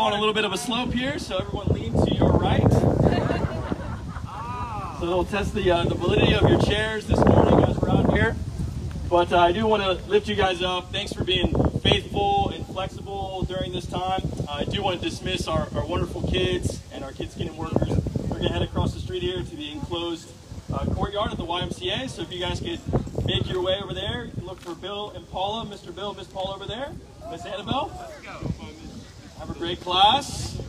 on a little bit of a slope here, so everyone lean to your right. So it'll test the, uh, the validity of your chairs this morning as we're out here. But uh, I do want to lift you guys up. Thanks for being faithful and flexible during this time. Uh, I do want to dismiss our, our wonderful kids and our kids getting workers. We're going to head across the street here to the enclosed uh, courtyard at the YMCA. So if you guys could make your way over there, you can look for Bill and Paula, Mr. Bill, Miss Paula over there, Miss Annabelle. A great class.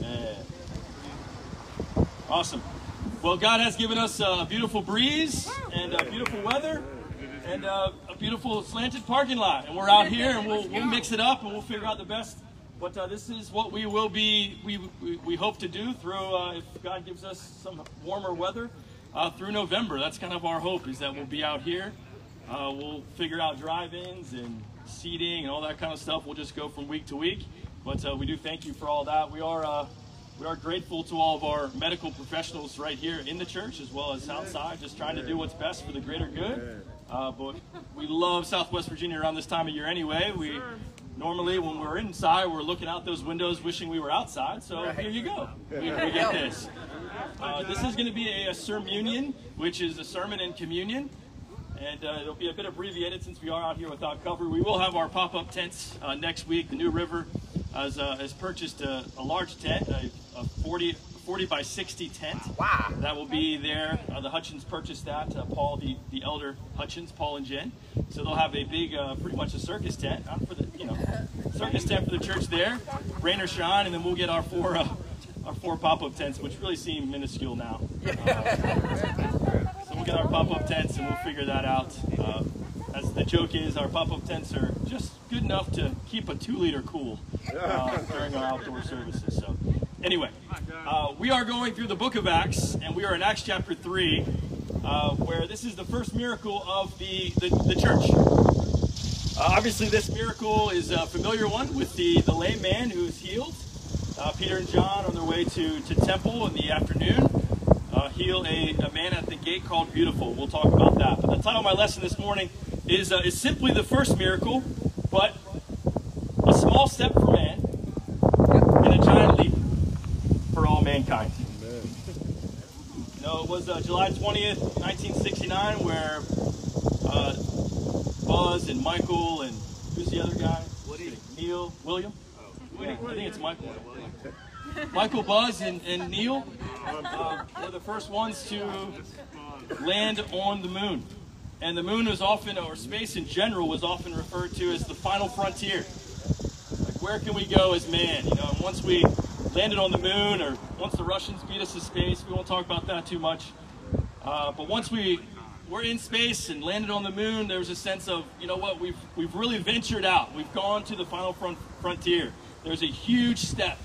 Yeah. Awesome. Well, God has given us a beautiful breeze and beautiful weather and a beautiful slanted parking lot. And we're out here and we'll, we'll mix it up and we'll figure out the best. But uh, this is what we will be, we, we, we hope to do through, uh, if God gives us some warmer weather, uh, through November. That's kind of our hope is that we'll be out here. Uh, we'll figure out drive-ins and seating and all that kind of stuff. We'll just go from week to week. But uh, we do thank you for all that. We are uh, we are grateful to all of our medical professionals right here in the church as well as outside, just trying to do what's best for the greater good. Uh, but we love Southwest Virginia around this time of year anyway. We normally when we're inside, we're looking out those windows, wishing we were outside. So here you go. We, we get this. Uh, this is going to be a, a sermonion, which is a sermon and communion and uh, it'll be a bit abbreviated since we are out here without cover. We will have our pop-up tents uh, next week. The New River has, uh, has purchased a, a, large tent, a, a 40, 40 by 60 tent. Wow. That will be there. Uh, the Hutchins purchased that. Uh, Paul, the, the elder Hutchins, Paul and Jen. So they'll have a big, uh, pretty much a circus tent, not for the, you know, circus tent for the church there, rain or shine, and then we'll get our four, our four pop-up tents, which really seem minuscule now. So our pop-up tents and we'll figure that out. Uh, as the joke is, our pop-up tents are just good enough to keep a two-liter cool uh, during our outdoor services. So anyway, uh, we are going through the book of Acts, and we are in Acts chapter 3, uh, where this is the first miracle of the, the, the church. Uh, obviously, this miracle is a familiar one with the, the lame man who is healed. Uh, Peter and John on their way to, to temple in the afternoon uh, heal a, a, man at the gate called Beautiful. We'll talk about that. But the title of my lesson this morning is, uh, is simply the first miracle, but a small step for man and a giant leap for all mankind. Amen. You know, it was uh, July 20th, 1969, where uh, Buzz and Michael and who's the other guy? Woody. Neil, William? Oh. Yeah, I think it's Michael. Michael Buzz and, and Neil uh, were the first ones to land on the moon. And the moon was often, or space in general, was often referred to as the final frontier. Like, where can we go as man? You know, once we landed on the moon, or once the Russians beat us to space, we won't talk about that too much. Uh, but once we were in space and landed on the moon, there was a sense of, you know what, we've, we've really ventured out. We've gone to the final front, frontier. There's a huge step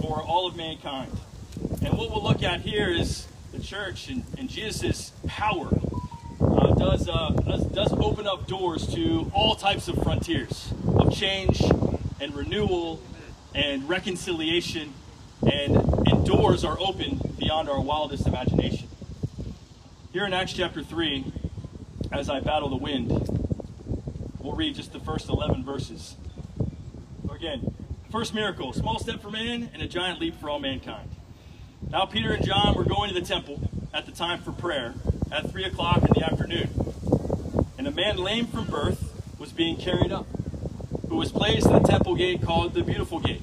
for all of mankind. And what we'll look at here is the church and, and Jesus' power uh, does, uh, does, does open up doors to all types of frontiers of change and renewal and reconciliation, and, and doors are open beyond our wildest imagination. Here in Acts chapter 3, as I battle the wind, we'll read just the first 11 verses. Again, first miracle, small step for man and a giant leap for all mankind. Now Peter and John were going to the temple at the time for prayer at 3 o'clock in the afternoon. And a man lame from birth was being carried up, who was placed in the temple gate called the Beautiful Gate,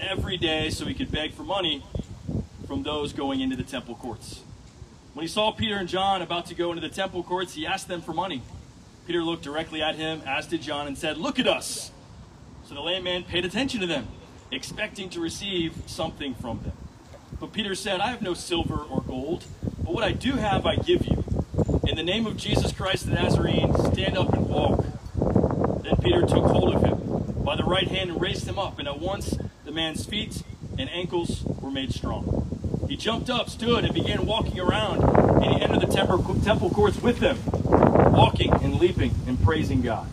every day so he could beg for money from those going into the temple courts. When he saw Peter and John about to go into the temple courts, he asked them for money. Peter looked directly at him, as did John, and said, Look at us. So the lame man paid attention to them, expecting to receive something from them. But Peter said, I have no silver or gold, but what I do have I give you. In the name of Jesus Christ the Nazarene, stand up and walk. Then Peter took hold of him by the right hand and raised him up, and at once the man's feet and ankles were made strong. He jumped up, stood, and began walking around, and he entered the temple, temple courts with them, walking and leaping and praising God.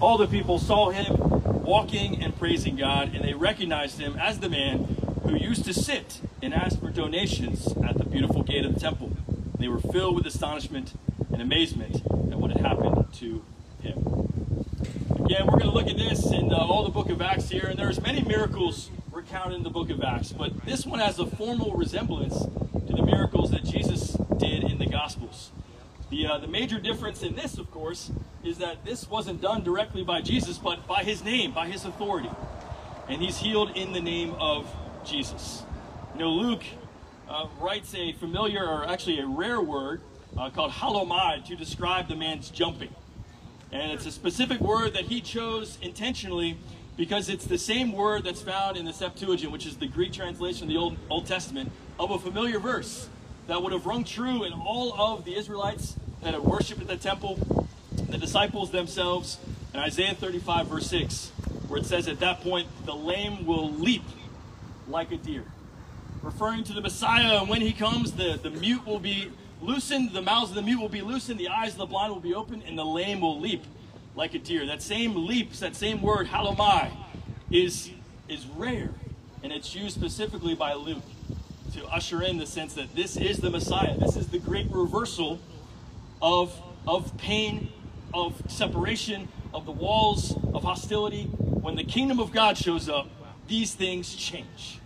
All the people saw him walking and praising God, and they recognized him as the man who used to sit and ask for donations at the beautiful gate of the temple. They were filled with astonishment and amazement at what had happened to him. Again, we're going to look at this in uh, all the book of Acts here, and there's many miracles recounted in the book of Acts, but this one has a formal resemblance to the miracles that Jesus did in the Gospels. The, uh, the major difference in this, of course, is that this wasn't done directly by Jesus, but by his name, by his authority. And he's healed in the name of Jesus. You know, Luke uh, writes a familiar, or actually a rare word uh, called hallomai to describe the man's jumping. And it's a specific word that he chose intentionally because it's the same word that's found in the Septuagint, which is the Greek translation of the Old, Old Testament, of a familiar verse that would have rung true in all of the Israelites that had worshipped at the temple, the disciples themselves, in Isaiah 35, verse 6, where it says, At that point, the lame will leap like a deer. Referring to the Messiah, and when he comes, the, the mute will be loosened, the mouths of the mute will be loosened, the eyes of the blind will be opened, and the lame will leap like a deer. That same leaps, that same word, hallomai, is, is rare. And it's used specifically by Luke to usher in the sense that this is the Messiah. This is the great reversal of, of pain, of separation, of the walls of hostility. When the kingdom of God shows up, these things change.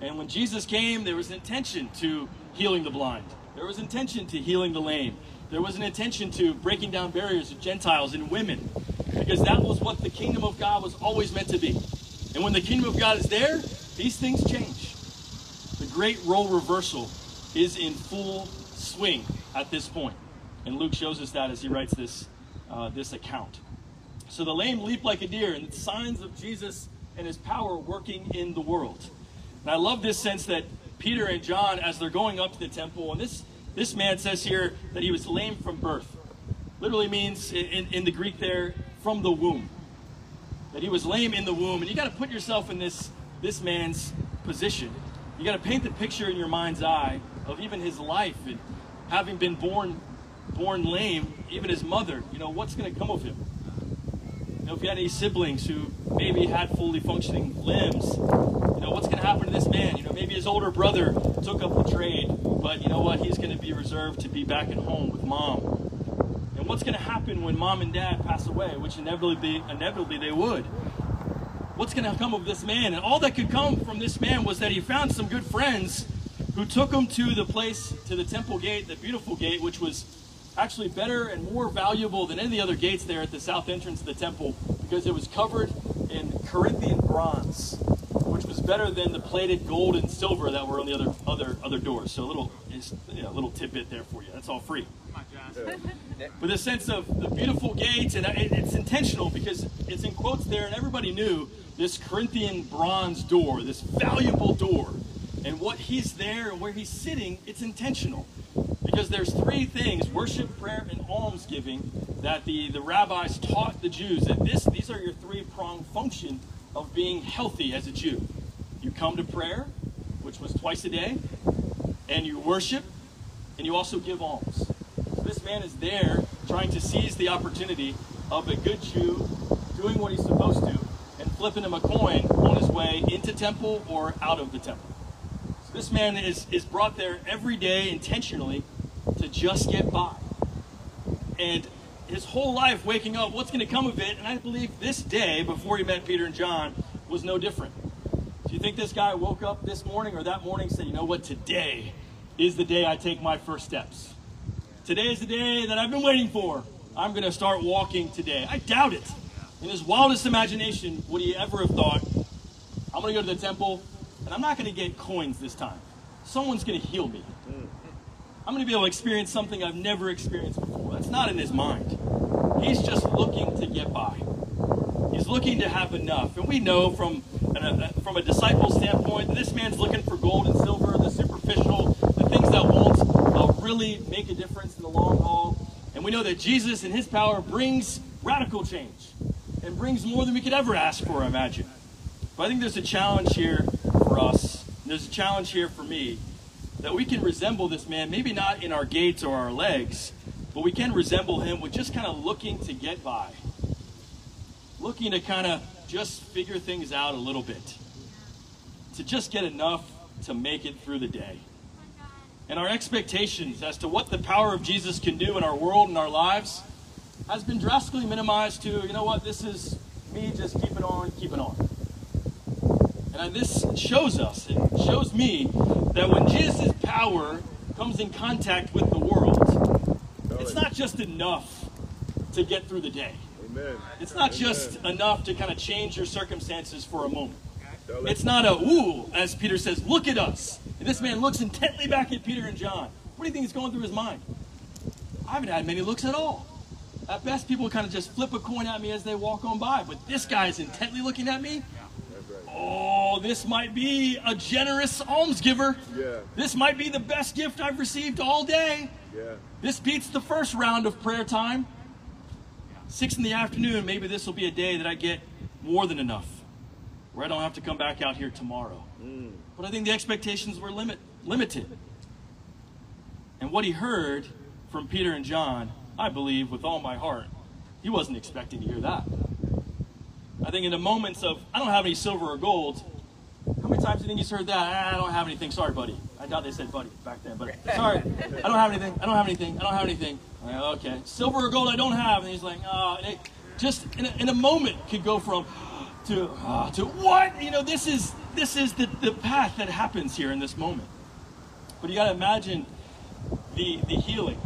And when Jesus came, there was an intention to healing the blind. There was intention to healing the lame. There was an intention to breaking down barriers of Gentiles and women, because that was what the kingdom of God was always meant to be. And when the kingdom of God is there, these things change. The great role reversal is in full swing at this point. And Luke shows us that as he writes this, uh, this account. So the lame leap like a deer, and it's signs of Jesus and his power working in the world. And I love this sense that Peter and John, as they're going up to the temple, and this this man says here that he was lame from birth. Literally means in, in the Greek there, from the womb. That he was lame in the womb. And you got to put yourself in this, this man's position. You got to paint the picture in your mind's eye of even his life and having been born born lame, even his mother, you know, what's going to come of him? Know, if you had any siblings who maybe had fully functioning limbs, you know, what's going to happen to this man? You know, maybe his older brother took up the trade but you know what? He's going to be reserved to be back at home with mom. And what's going to happen when mom and dad pass away, which inevitably, inevitably they would? What's going to come of this man? And all that could come from this man was that he found some good friends who took him to the place, to the temple gate, the beautiful gate, which was actually better and more valuable than any of the other gates there at the south entrance of the temple because it was covered in Corinthian bronze which was better than the plated gold and silver that were on the other other other doors. So a little you know, a little tidbit there for you. That's all free. With a sense of the beautiful gates, and it's intentional because it's in quotes there, and everybody knew this Corinthian bronze door, this valuable door, and what he's there and where he's sitting. It's intentional because there's three things: worship, prayer, and almsgiving that the the rabbis taught the Jews that this these are your three pronged function of being healthy as a Jew. You come to prayer, which was twice a day, and you worship, and you also give alms. So this man is there trying to seize the opportunity of a good Jew doing what he's supposed to and flipping him a coin on his way into temple or out of the temple. This man is, is brought there every day intentionally to just get by. And his whole life waking up, what's going to come of it? And I believe this day, before he met Peter and John, was no different. Do you think this guy woke up this morning or that morning and said, you know what, today is the day I take my first steps? Today is the day that I've been waiting for. I'm going to start walking today. I doubt it. In his wildest imagination, would he ever have thought, I'm going to go to the temple and I'm not going to get coins this time. Someone's going to heal me. I'm going to be able to experience something I've never experienced before. That's not in his mind. He's just looking to get by. He's looking to have enough. And we know from, a, from a disciple standpoint this man's looking for gold and silver, the superficial, the things that won't uh, really make a difference in the long haul. And we know that Jesus and his power brings radical change and brings more than we could ever ask for or imagine. But I think there's a challenge here for us. There's a challenge here for me that we can resemble this man, maybe not in our gaits or our legs, but we can resemble him with just kind of looking to get by, looking to kind of just figure things out a little bit, to just get enough to make it through the day. And our expectations as to what the power of Jesus can do in our world and our lives, has been drastically minimized to, you know what, this is me just keeping on, keeping on. And this shows us, it shows me that when Jesus' power comes in contact with the world, it's not just enough to get through the day. Amen. It's not just enough to kind of change your circumstances for a moment. It's not a, ooh, as Peter says, look at us. And this man looks intently back at Peter and John. What do you think is going through his mind? I haven't had many looks at all. At best, people kind of just flip a coin at me as they walk on by. But this guy is intently looking at me. Oh, this might be a generous almsgiver. Yeah. This might be the best gift I've received all day. Yeah. This beats the first round of prayer time. Six in the afternoon, maybe this will be a day that I get more than enough, where I don't have to come back out here tomorrow. Mm. But I think the expectations were limit, limited. And what he heard from Peter and John, I believe with all my heart, he wasn't expecting to hear that. I think in the moments of, I don't have any silver or gold, how many times do you think he's heard that? "Ah, I don't have anything. Sorry, buddy. I doubt they said buddy back then, but sorry. I don't have anything. I don't have anything. I don't have anything. Like, okay. Silver or gold I don't have. And he's like, oh, and it just in a, in a moment could go from to, ah, to what? You know, this is, this is the, the path that happens here in this moment. But you got to imagine the, the healing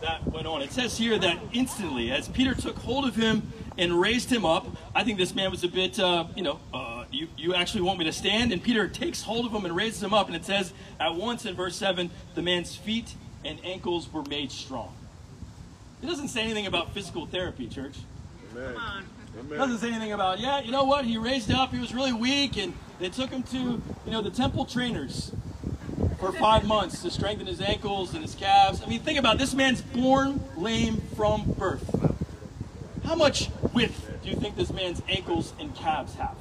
that went on. It says here that instantly, as Peter took hold of him and raised him up, I think this man was a bit, uh, you know, uh, you, you actually want me to stand? And Peter takes hold of him and raises him up. And it says at once in verse 7 the man's feet and ankles were made strong. It doesn't say anything about physical therapy, church. Amen. It Amen. doesn't say anything about, yeah, you know what? He raised up, he was really weak, and they took him to, you know, the temple trainers for five months to strengthen his ankles and his calves. I mean, think about it. this man's born lame from birth. How much width do you think this man's ankles and calves have?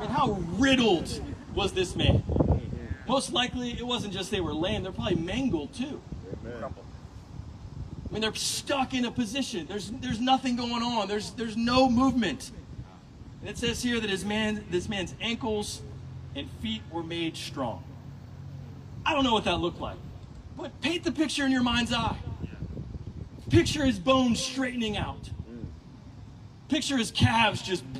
Mean, how riddled was this man? Most likely, it wasn't just they were lame, they're probably mangled too. Amen. I mean, they're stuck in a position. There's, there's nothing going on. There's, there's no movement. And it says here that his man, this man's ankles and feet were made strong. I don't know what that looked like, but paint the picture in your mind's eye. Picture his bones straightening out. Picture his calves just.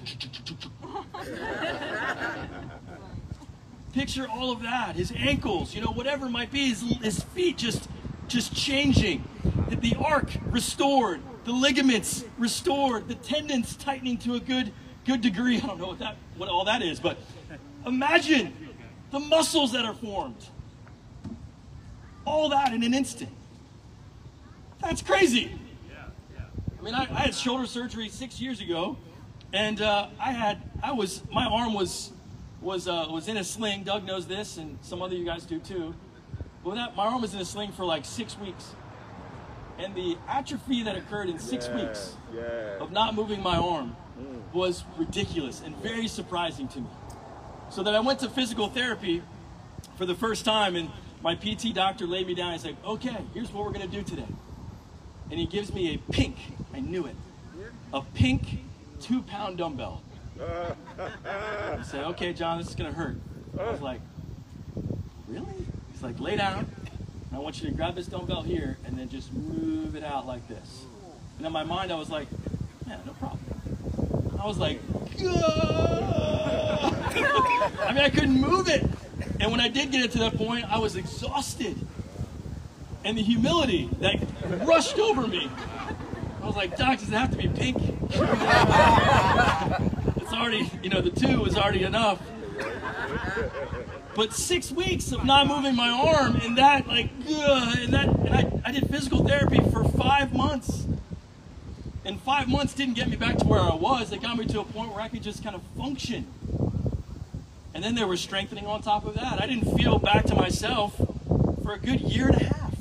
Picture all of that. His ankles, you know, whatever it might be, his, his feet just, just changing. The, the arc restored, the ligaments restored, the tendons tightening to a good, good degree. I don't know what that, what all that is, but imagine the muscles that are formed. All that in an instant. That's crazy. I mean, I, I had shoulder surgery six years ago, and uh, I had, I was, my arm was, was, uh, was in a sling. Doug knows this, and some other you guys do too. Well, that my arm was in a sling for like six weeks, and the atrophy that occurred in six Yeah, weeks Yeah. of not moving my arm was ridiculous and very surprising to me. So that I went to physical therapy for the first time, and my PT doctor laid me down and said, "Okay, here's what we're gonna do today." And he gives me a pink, I knew it, a pink two-pound dumbbell. I said, "Okay, John, this is gonna hurt." I was like, "Really?" He's like, "Lay down. I want you to grab this dumbbell here and then just move it out like this." And in my mind, I was like, "Yeah, no problem." I was like, I mean, I couldn't move it. And when I did get it to that point, I was exhausted. And the humility that rushed over me. I was like, Doc, does it have to be pink? it's already, you know, the two is already enough. But six weeks of not moving my arm and that, like, ugh, and that, and I, I did physical therapy for five months. And five months didn't get me back to where I was. It got me to a point where I could just kind of function. And then there was strengthening on top of that. I didn't feel back to myself for a good year and a half.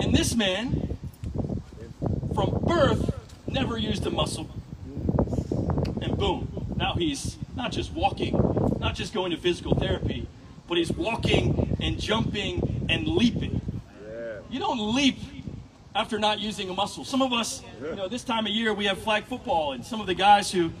And this man, from birth, never used a muscle. And boom, now he's not just walking, not just going to physical therapy, but he's walking and jumping and leaping. You don't leap after not using a muscle. Some of us, you know, this time of year we have flag football, and some of the guys who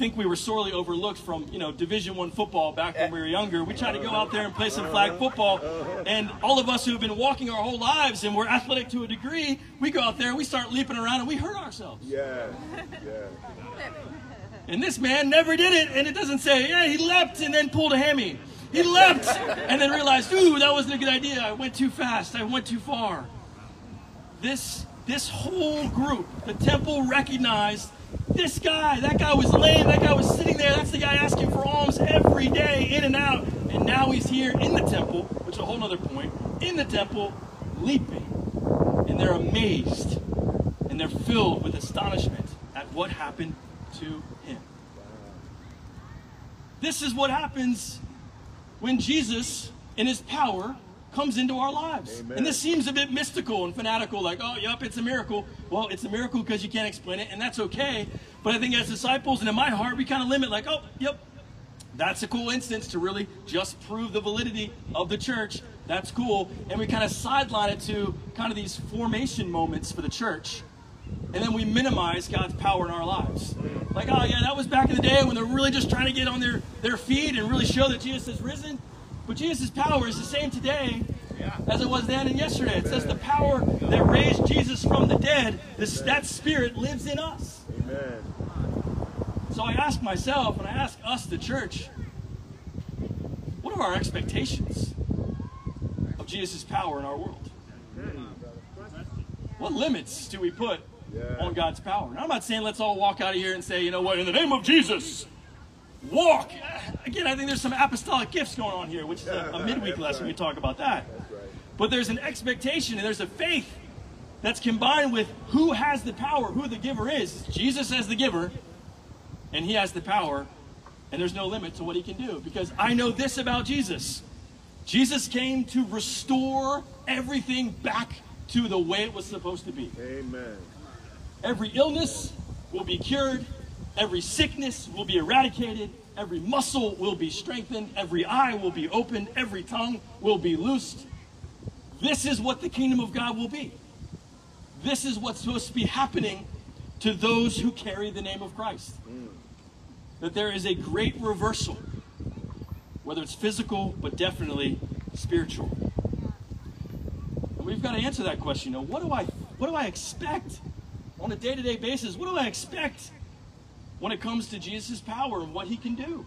think we were sorely overlooked from you know Division One football back when we were younger. We tried to go out there and play some flag football, and all of us who have been walking our whole lives and we're athletic to a degree, we go out there, and we start leaping around, and we hurt ourselves. Yeah, yeah. And this man never did it, and it doesn't say, yeah, he leapt and then pulled a hammy. He leapt and then realized, ooh, that wasn't a good idea. I went too fast. I went too far. This this whole group, the temple recognized this guy, that guy was lame, that guy was sitting there, that's the guy asking for alms every day, in and out. And now he's here in the temple, which is a whole other point, in the temple, leaping. And they're amazed. And they're filled with astonishment at what happened to him. This is what happens when Jesus, in his power, comes into our lives. Amen. And this seems a bit mystical and fanatical, like, oh, yep, it's a miracle. Well, it's a miracle because you can't explain it, and that's okay. But I think as disciples and in my heart, we kind of limit, like, oh, yep, that's a cool instance to really just prove the validity of the church. That's cool. And we kind of sideline it to kind of these formation moments for the church. And then we minimize God's power in our lives. Like, oh, yeah, that was back in the day when they're really just trying to get on their, their feet and really show that Jesus has risen. But Jesus' power is the same today as it was then and yesterday. It says the power that raised Jesus from the dead, this, that spirit lives in us. Amen. So I ask myself, and I ask us, the church, what are our expectations of Jesus' power in our world? Hmm. What limits do we put on God's power? And I'm not saying let's all walk out of here and say, you know what, in the name of Jesus, walk. Again, I think there's some apostolic gifts going on here, which is a, a midweek lesson. We talk about that. But there's an expectation and there's a faith that's combined with who has the power, who the giver is. Jesus as the giver, and he has the power, and there's no limit to what he can do. Because I know this about Jesus Jesus came to restore everything back to the way it was supposed to be. Amen. Every illness will be cured, every sickness will be eradicated, every muscle will be strengthened, every eye will be opened, every tongue will be loosed. This is what the kingdom of God will be. This is what's supposed to be happening to those who carry the name of Christ. That there is a great reversal, whether it's physical, but definitely spiritual. And we've got to answer that question. You know, what do I what do I expect on a day-to-day basis? What do I expect when it comes to Jesus' power and what he can do?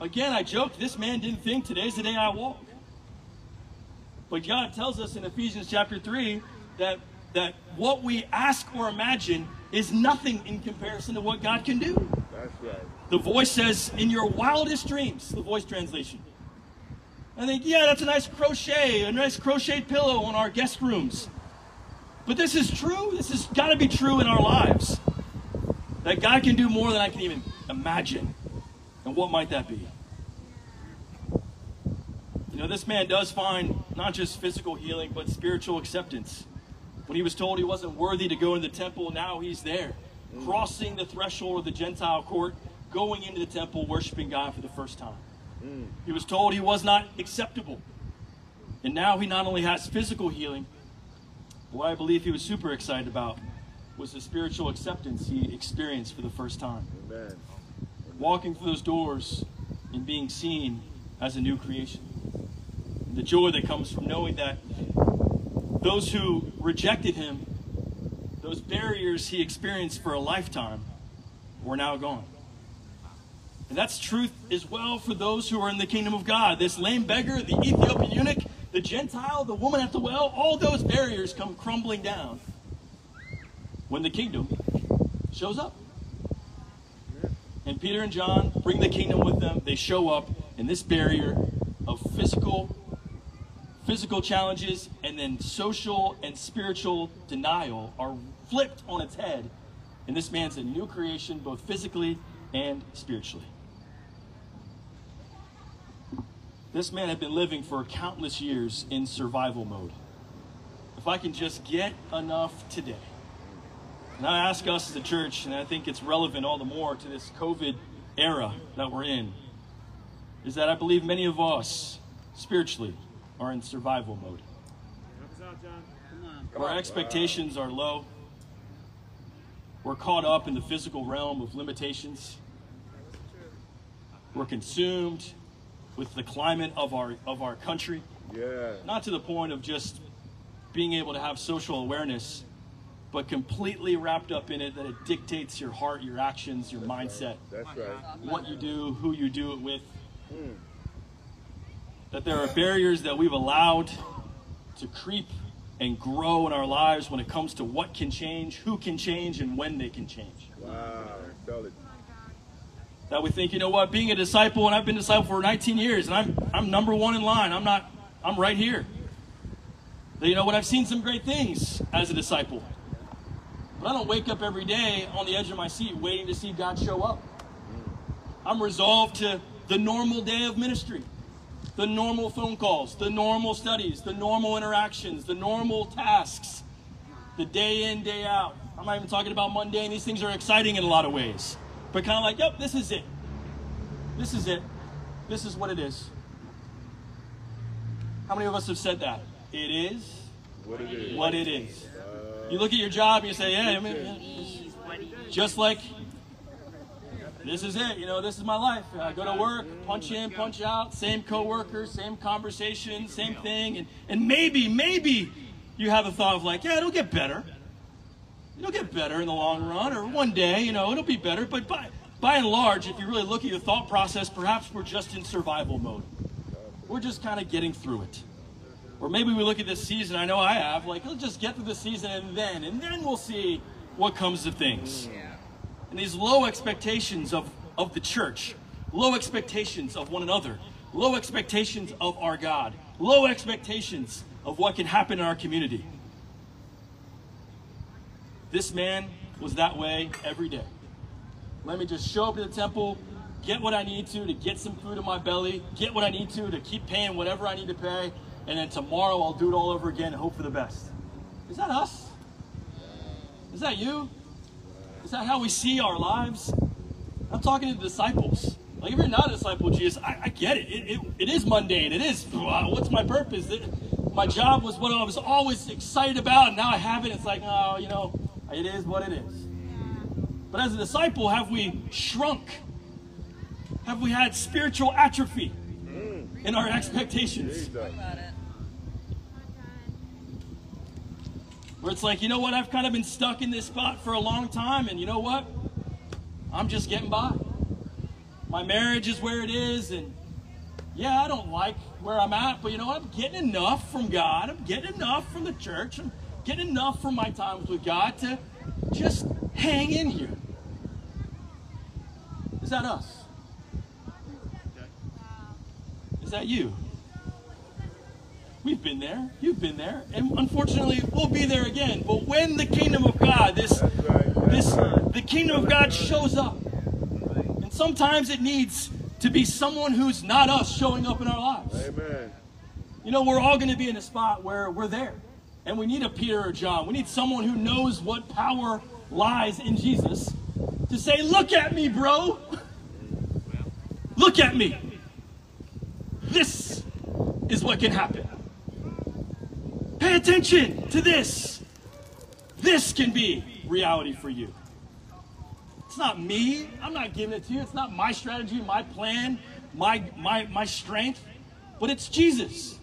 Again, I joked, this man didn't think today's the day I walk. But God tells us in Ephesians chapter 3 that, that what we ask or imagine is nothing in comparison to what God can do. That's right. The voice says, in your wildest dreams, the voice translation. I think, yeah, that's a nice crochet, a nice crocheted pillow on our guest rooms. But this is true. This has got to be true in our lives. That God can do more than I can even imagine. And what might that be? You know, this man does find not just physical healing, but spiritual acceptance. When he was told he wasn't worthy to go into the temple, now he's there, mm. crossing the threshold of the Gentile court, going into the temple, worshiping God for the first time. Mm. He was told he was not acceptable. And now he not only has physical healing, but what I believe he was super excited about was the spiritual acceptance he experienced for the first time. Amen. Walking through those doors and being seen as a new creation. The joy that comes from knowing that those who rejected him, those barriers he experienced for a lifetime, were now gone. And that's truth as well for those who are in the kingdom of God. This lame beggar, the Ethiopian eunuch, the Gentile, the woman at the well, all those barriers come crumbling down when the kingdom shows up. And Peter and John bring the kingdom with them. They show up, and this barrier of physical physical challenges and then social and spiritual denial are flipped on its head. And this man's a new creation, both physically and spiritually. This man had been living for countless years in survival mode. If I can just get enough today. And I ask us as a church, and I think it's relevant all the more to this COVID era that we're in, is that I believe many of us spiritually are in survival mode. Our expectations are low. We're caught up in the physical realm of limitations. We're consumed with the climate of our of our country, Yeah. not to the point of just being able to have social awareness, but completely wrapped up in it that it dictates your heart, your actions, your mindset, That's right. what you do, who you do it with. That there are barriers that we've allowed to creep and grow in our lives when it comes to what can change, who can change, and when they can change. Wow. Tell that we think, you know what, being a disciple, and I've been a disciple for 19 years, and I'm I'm number one in line. I'm not. I'm right here. That, you know what? I've seen some great things as a disciple, but I don't wake up every day on the edge of my seat waiting to see God show up. I'm resolved to the normal day of ministry, the normal phone calls, the normal studies, the normal interactions, the normal tasks, the day in, day out. I'm not even talking about mundane. These things are exciting in a lot of ways. But kind of like, yep, this is it. This is it. This is what it is. How many of us have said that? It is What it is. what it is. You look at your job and you say, yeah, I mean, just like this is it. You know, this is my life. I go to work, punch in, punch out, same coworkers, same conversation, same thing, and and maybe, maybe you have a thought of like, yeah, it'll get better. It'll get better in the long run, or one day, you know, it'll be better. But by by and large, if you really look at your thought process, perhaps we're just in survival mode. We're just kind of getting through it. Or maybe we look at this season, I know I have, like, let's just get through the season and then, and then we'll see what comes of things. And these low expectations of, of the church, low expectations of one another, low expectations of our God, low expectations of what can happen in our community. This man was that way every day. Let me just show up to the temple, get what I need to to get some food in my belly, get what I need to to keep paying whatever I need to pay, and then tomorrow I'll do it all over again and hope for the best. Is that us? Is that you? Is that how we see our lives? I'm talking to the disciples. Like, if you're not a disciple of Jesus, I, I get it. It, it. it is mundane. It is, what's my purpose? It, my job was what I was always excited about, and now I have it. It's like, oh, you know, it is what it is. But as a disciple, have we shrunk? Have we had spiritual atrophy in our expectations? Where it's like, you know what, I've kind of been stuck in this spot for a long time, and you know what? I'm just getting by. My marriage is where it is, and yeah, I don't like where I'm at, but you know what? I'm getting enough from God. I'm getting enough from the church. I'm getting enough from my times with God to just hang in here. Is that us? Is that you? We've been there. You've been there. And unfortunately, we'll be there again. But when the kingdom of God, this That's right. That's this right. the kingdom of God shows up. And sometimes it needs to be someone who's not us showing up in our lives. Amen. You know, we're all going to be in a spot where we're there. And we need a Peter or John. We need someone who knows what power lies in Jesus to say, Look at me, bro. Look at me. This is what can happen. Pay attention to this. This can be reality for you. It's not me. I'm not giving it to you. It's not my strategy, my plan, my, my, my strength, but it's Jesus.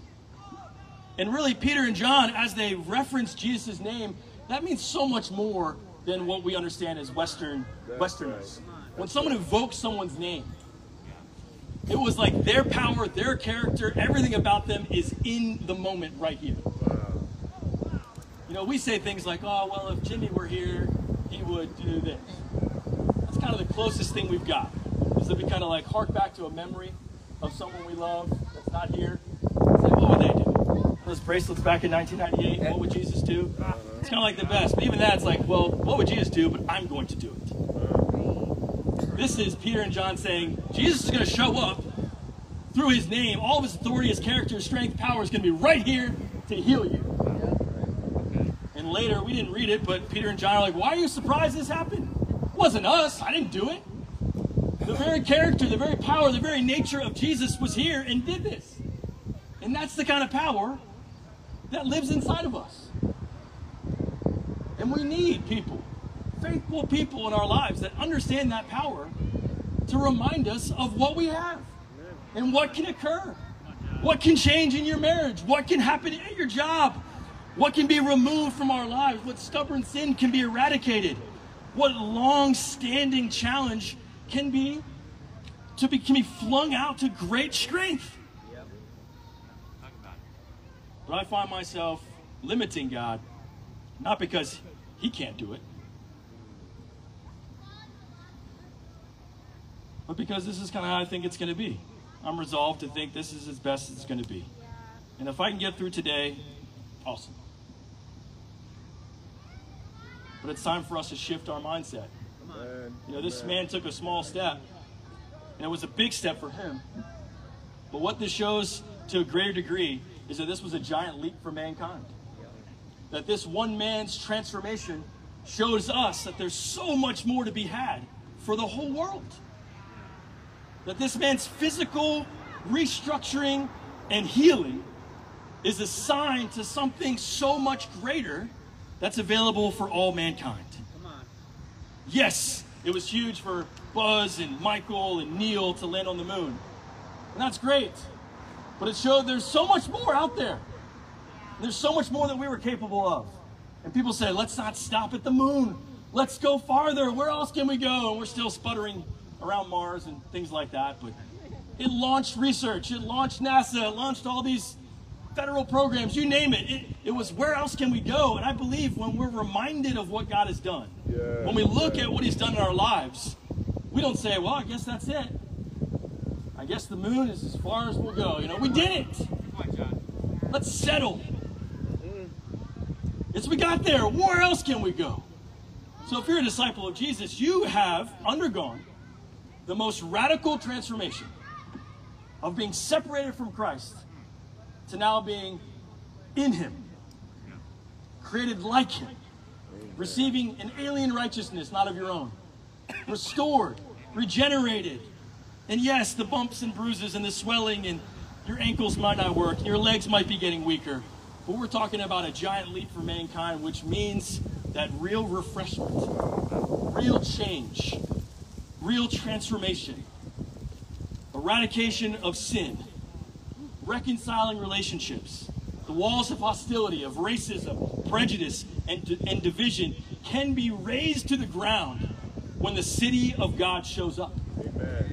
And really, Peter and John, as they reference Jesus' name, that means so much more than what we understand as Western Westerners. right. When someone invokes someone's name, it was like their power, their character, everything about them is in the moment right here. You know, we say things like, oh, well, if Jimmy were here, he would do this. That's kind of the closest thing we've got. Is that we kind of like hark back to a memory of someone we love that's not here. Say, what would they do? Those bracelets back in 1998, what would Jesus do? It's kind of like the best. But even that's like, well, what would Jesus do? But I'm going to do it. This is Peter and John saying, Jesus is going to show up through his name. All of his authority, his character, his strength, power is going to be right here to heal you. Later, we didn't read it, but Peter and John are like, why are you surprised this happened? It wasn't us. I didn't do it. The very character, the very power, the very nature of Jesus was here and did this. And that's the kind of power that lives inside of us. And we need people faithful people in our lives that understand that power to remind us of what we have and what can occur. What can change in your marriage? What can happen at your job? What can be removed from our lives? What stubborn sin can be eradicated? What long standing challenge can be to be, can be flung out to great strength? But I find myself limiting God, not because He can't do it, but because this is kind of how I think it's going to be. I'm resolved to think this is as best as it's going to be. And if I can get through today, awesome. But it's time for us to shift our mindset. You know, this man took a small step, and it was a big step for him. But what this shows to a greater degree is that this was a giant leap for mankind. That this one man's transformation shows us that there's so much more to be had for the whole world. That this man's physical restructuring and healing is a sign to something so much greater that's available for all mankind. Yes, it was huge for Buzz and Michael and Neil to land on the moon. And that's great. But it showed there's so much more out there. There's so much more that we were capable of. And people say, let's not stop at the moon. Let's go farther. Where else can we go? And we're still sputtering around Mars and things like that. But it launched research, it launched NASA, it launched all these federal programs, you name it. it. It was where else can we go? And I believe when we're reminded of what God has done, Yeah, when we look yeah. at what He's done in our lives, we don't say, well, I guess that's it. I guess the moon is as far as we'll go. You know, we did it. Let's settle. It's we got there. Where else can we go? So if you're a disciple of Jesus, you have undergone the most radical transformation of being separated from Christ to now being in Him, created like Him, receiving an alien righteousness not of your own, restored, regenerated. And yes, the bumps and bruises and the swelling and your ankles might not work, your legs might be getting weaker. But we're talking about a giant leap for mankind, which means that real refreshment, real change, real transformation, eradication of sin, reconciling relationships, the walls of hostility, of racism, prejudice, and, and division can be razed to the ground when the city of God shows up. Amen.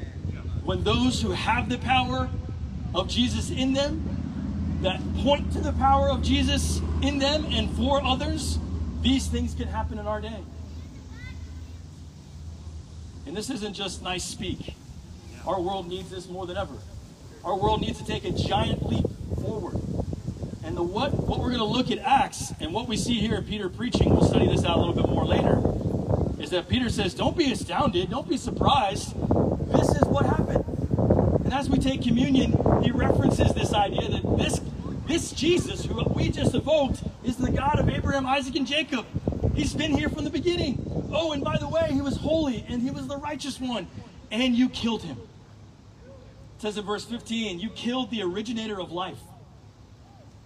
When those who have the power of Jesus in them, that point to the power of Jesus in them and for others, these things can happen in our day. And this isn't just nice speak. Our world needs this more than ever. Our world needs to take a giant leap forward. And the what what we're going to look at Acts and what we see here in Peter preaching, we'll study this out a little bit more later, is that Peter says, Don't be astounded, don't be surprised. This is what happened. And as we take communion, he references this idea that this this Jesus, who we just evoked, is the God of Abraham, Isaac, and Jacob. He's been here from the beginning. Oh, and by the way, he was holy and he was the righteous one, and you killed him. Says in verse 15, you killed the originator of life.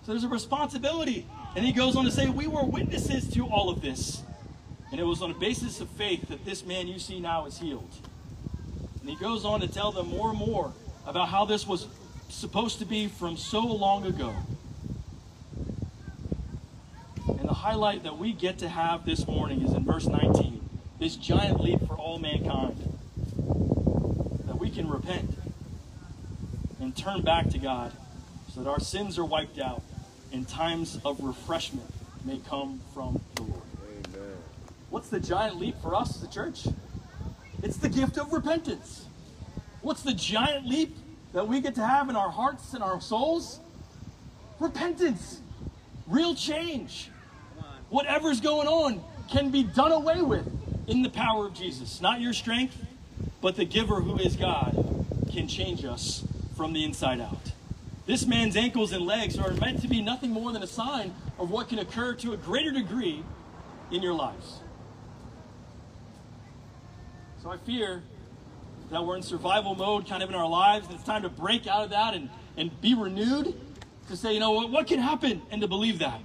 So there's a responsibility. And he goes on to say, We were witnesses to all of this. And it was on a basis of faith that this man you see now is healed. And he goes on to tell them more and more about how this was supposed to be from so long ago. And the highlight that we get to have this morning is in verse 19 this giant leap for all mankind. That we can repent and turn back to God so that our sins are wiped out and times of refreshment may come from the Lord. Amen. What's the giant leap for us as a church? It's the gift of repentance. What's the giant leap that we get to have in our hearts and our souls? Repentance. Real change. Whatever's going on can be done away with in the power of Jesus. Not your strength, but the giver who is God can change us from the inside out. This man's ankles and legs are meant to be nothing more than a sign of what can occur to a greater degree in your lives. So I fear that we're in survival mode kind of in our lives, and it's time to break out of that and, and be renewed to say, you know what, what can happen, and to believe that.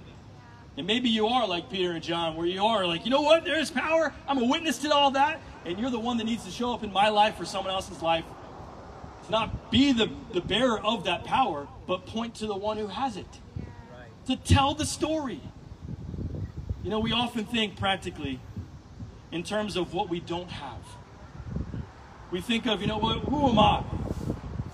And maybe you are like Peter and John, where you are like, you know what? There is power. I'm a witness to all that. And you're the one that needs to show up in my life or someone else's life. Not be the, the bearer of that power, but point to the one who has it. To tell the story. You know, we often think practically in terms of what we don't have. We think of, you know what, who am I?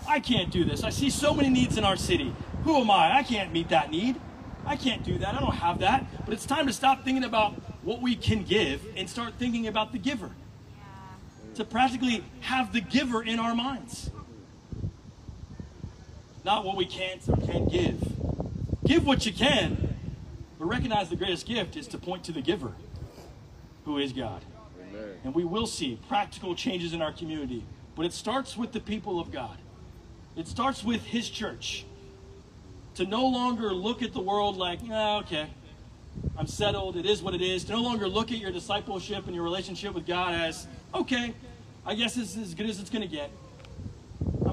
I can't do this. I see so many needs in our city. Who am I? I can't meet that need. I can't do that. I don't have that. But it's time to stop thinking about what we can give and start thinking about the giver. To practically have the giver in our minds. Not what we can't or can't give. Give what you can, but recognize the greatest gift is to point to the giver, who is God. Amen. And we will see practical changes in our community. But it starts with the people of God. It starts with His church. To no longer look at the world like, ah, okay, I'm settled, it is what it is. To no longer look at your discipleship and your relationship with God as, okay, I guess this is as good as it's going to get.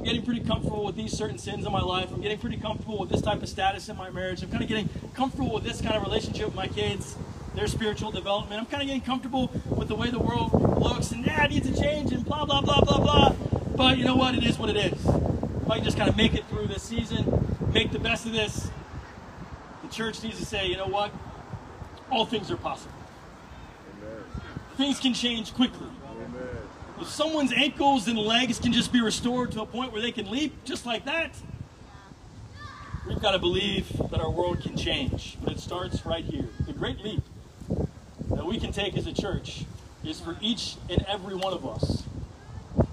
I'm getting pretty comfortable with these certain sins in my life. I'm getting pretty comfortable with this type of status in my marriage. I'm kind of getting comfortable with this kind of relationship with my kids, their spiritual development. I'm kind of getting comfortable with the way the world looks and yeah, it needs to change and blah, blah, blah, blah, blah. But you know what? It is what it is. If I can just kind of make it through this season, make the best of this, the church needs to say, you know what? All things are possible. Amen. Things can change quickly. If someone's ankles and legs can just be restored to a point where they can leap just like that, we've got to believe that our world can change. But it starts right here. The great leap that we can take as a church is for each and every one of us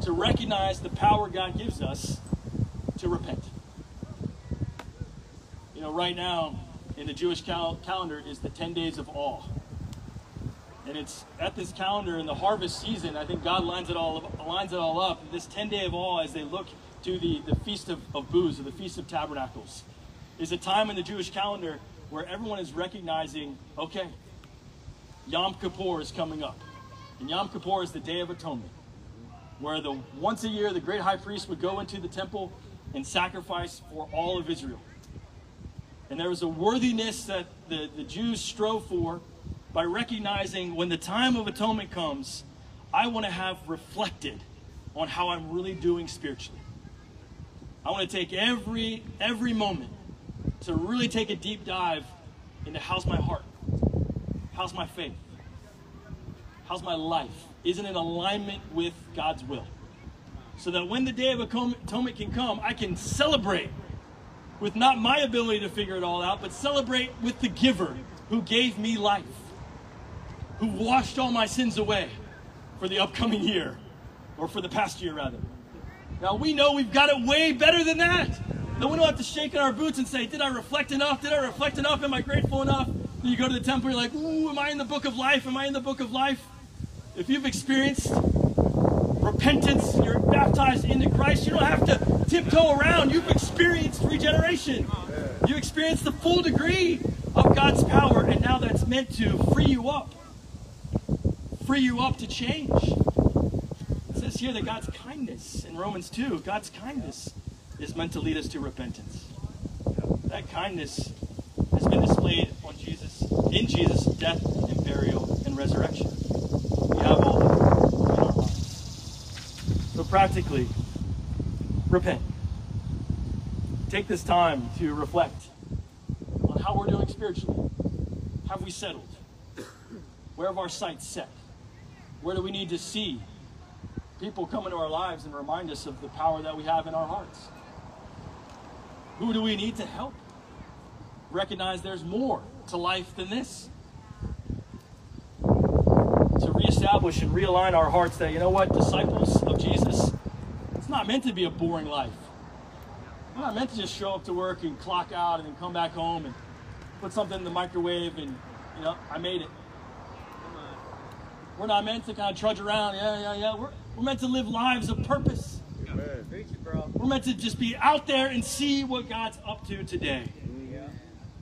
to recognize the power God gives us to repent. You know, right now in the Jewish cal- calendar is the 10 days of awe. And it's at this calendar in the harvest season, I think God lines it all lines it all up. This 10 day of awe as they look to the, the Feast of, of Booths or the Feast of Tabernacles is a time in the Jewish calendar where everyone is recognizing, okay, Yom Kippur is coming up. And Yom Kippur is the Day of Atonement, where the once a year the great high priest would go into the temple and sacrifice for all of Israel. And there was a worthiness that the, the Jews strove for by recognizing when the time of atonement comes, I want to have reflected on how I'm really doing spiritually. I want to take every every moment to really take a deep dive into how's my heart? How's my faith? How's my life? Is it in alignment with God's will? So that when the day of atonement can come, I can celebrate with not my ability to figure it all out, but celebrate with the giver who gave me life, who washed all my sins away for the upcoming year, or for the past year, rather. Now we know we've got it way better than that. Then we don't have to shake in our boots and say, Did I reflect enough? Did I reflect enough? Am I grateful enough? Then you go to the temple, you're like, Ooh, am I in the book of life? Am I in the book of life? If you've experienced repentance, you're baptized into Christ, you don't have to tiptoe around. You've experienced regeneration. You experienced the full degree of God's power, and now that's meant to free you up. Free you up to change. It says here that God's kindness in Romans 2, God's kindness is meant to lead us to repentance. That kindness has been displayed on Jesus, in Jesus' death and burial and resurrection. We have all that in our lives. So practically, repent. Take this time to reflect on how we're doing spiritually. Have we settled? Where have our sights set? Where do we need to see people come into our lives and remind us of the power that we have in our hearts? Who do we need to help? Recognize there's more to life than this. To reestablish and realign our hearts that, you know what, disciples of Jesus, it's not meant to be a boring life. We're not meant to just show up to work and clock out and then come back home and put something in the microwave and, you know, I made it. We're not meant to kind of trudge around. Yeah, yeah, yeah. We're, we're meant to live lives of purpose. Amen. Preach it, bro. We're meant to just be out there and see what God's up to today. Yeah.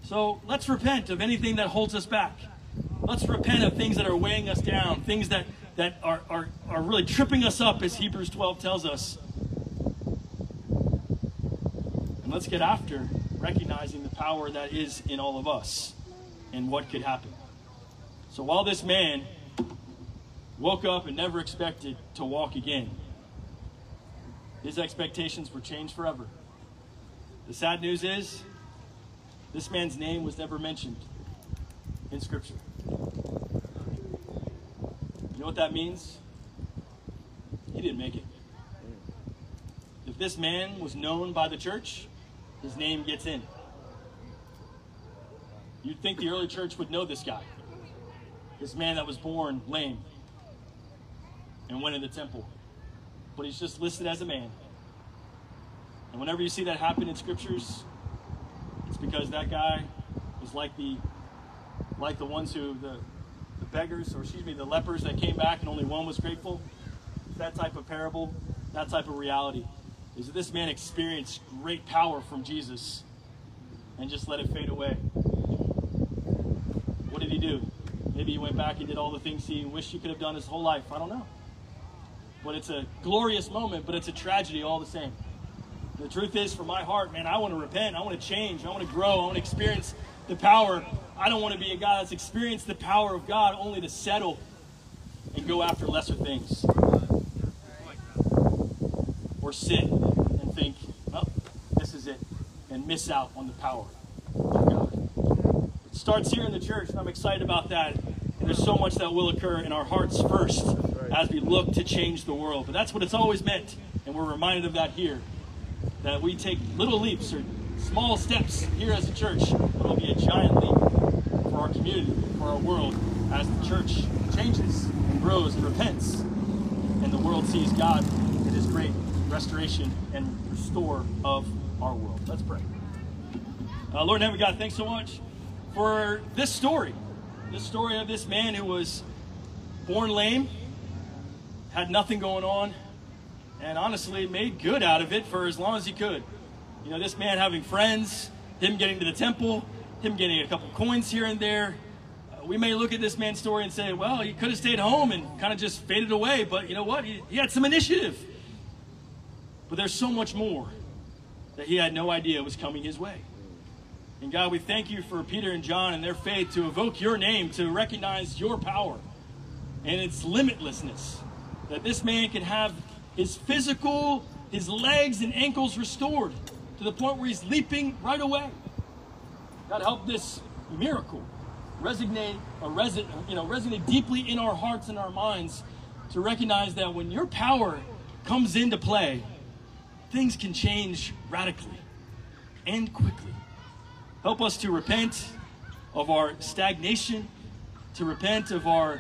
So let's repent of anything that holds us back. Let's repent of things that are weighing us down, things that, that are, are, are really tripping us up, as Hebrews 12 tells us. And let's get after recognizing the power that is in all of us. and what could happen. So while this man woke up and never expected to walk again, his expectations were changed forever. The sad news is, this man's name was never mentioned in Scripture. You know what that means? He didn't make it. If this man was known by the church, his name gets in. You'd think the early church would know this guy. This man that was born lame and went in the temple. But he's just listed as a man. And whenever you see that happen in scriptures, it's because that guy was like the like the ones who the, the beggars, or excuse me, the lepers that came back and only one was grateful. That type of parable, that type of reality, is that this man experienced great power from Jesus and just let it fade away. What did he do? Maybe he went back and did all the things he wished he could have done his whole life. I don't know. But it's a glorious moment, but it's a tragedy all the same. The truth is, for my heart, man, I want to repent. I want to change. I want to grow. I want to experience the power. I don't want to be a guy that's experienced the power of God only to settle and go after lesser things. Or sit and think, well, this is it, and miss out on the power of God. It starts here in the church, and I'm excited about that. And there's so much that will occur in our hearts first as we look to change the world. But that's what it's always meant, and we're reminded of that here. That we take little leaps or small steps here as a church, but it'll be a giant leap for our community, for our world, as the church changes and grows and repents, and the world sees God in His great restoration and restore of our world. Let's pray. Uh, Lord Heavenly God, thanks so much for this story. This story of this man who was born lame, had nothing going on, and honestly made good out of it for as long as he could. You know, this man having friends, him getting to the temple, him getting a couple coins here and there. Uh, we may look at this man's story and say, well, he could have stayed home and kind of just faded away, but you know what? He, he had some initiative. But there's so much more that he had no idea was coming his way. And God, we thank you for Peter and John and their faith to evoke your name, to recognize your power and its limitlessness. That this man can have his physical, his legs and ankles restored to the point where he's leaping right away. God, help this miracle resonate, or reson, you know, resonate deeply in our hearts and our minds to recognize that when your power comes into play, things can change radically and quickly. Help us to repent of our stagnation, to repent of our uh,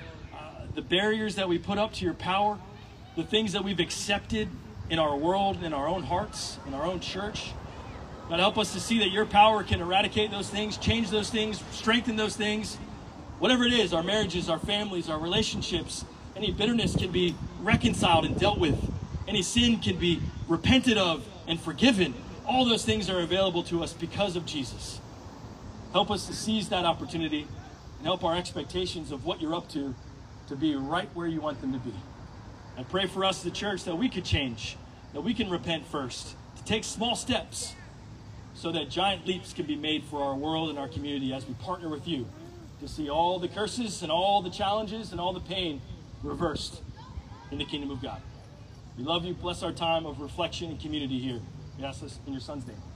the barriers that we put up to your power, the things that we've accepted in our world, in our own hearts, in our own church. God, help us to see that your power can eradicate those things, change those things, strengthen those things. Whatever it is, our marriages, our families, our relationships, any bitterness can be reconciled and dealt with. Any sin can be repented of and forgiven. All those things are available to us because of Jesus. Help us to seize that opportunity and help our expectations of what you're up to to be right where you want them to be. I pray for us, the church, that we could change, that we can repent first, to take small steps so that giant leaps can be made for our world and our community as we partner with you to see all the curses and all the challenges and all the pain reversed in the kingdom of God. We love you. Bless our time of reflection and community here. We ask this in your son's name.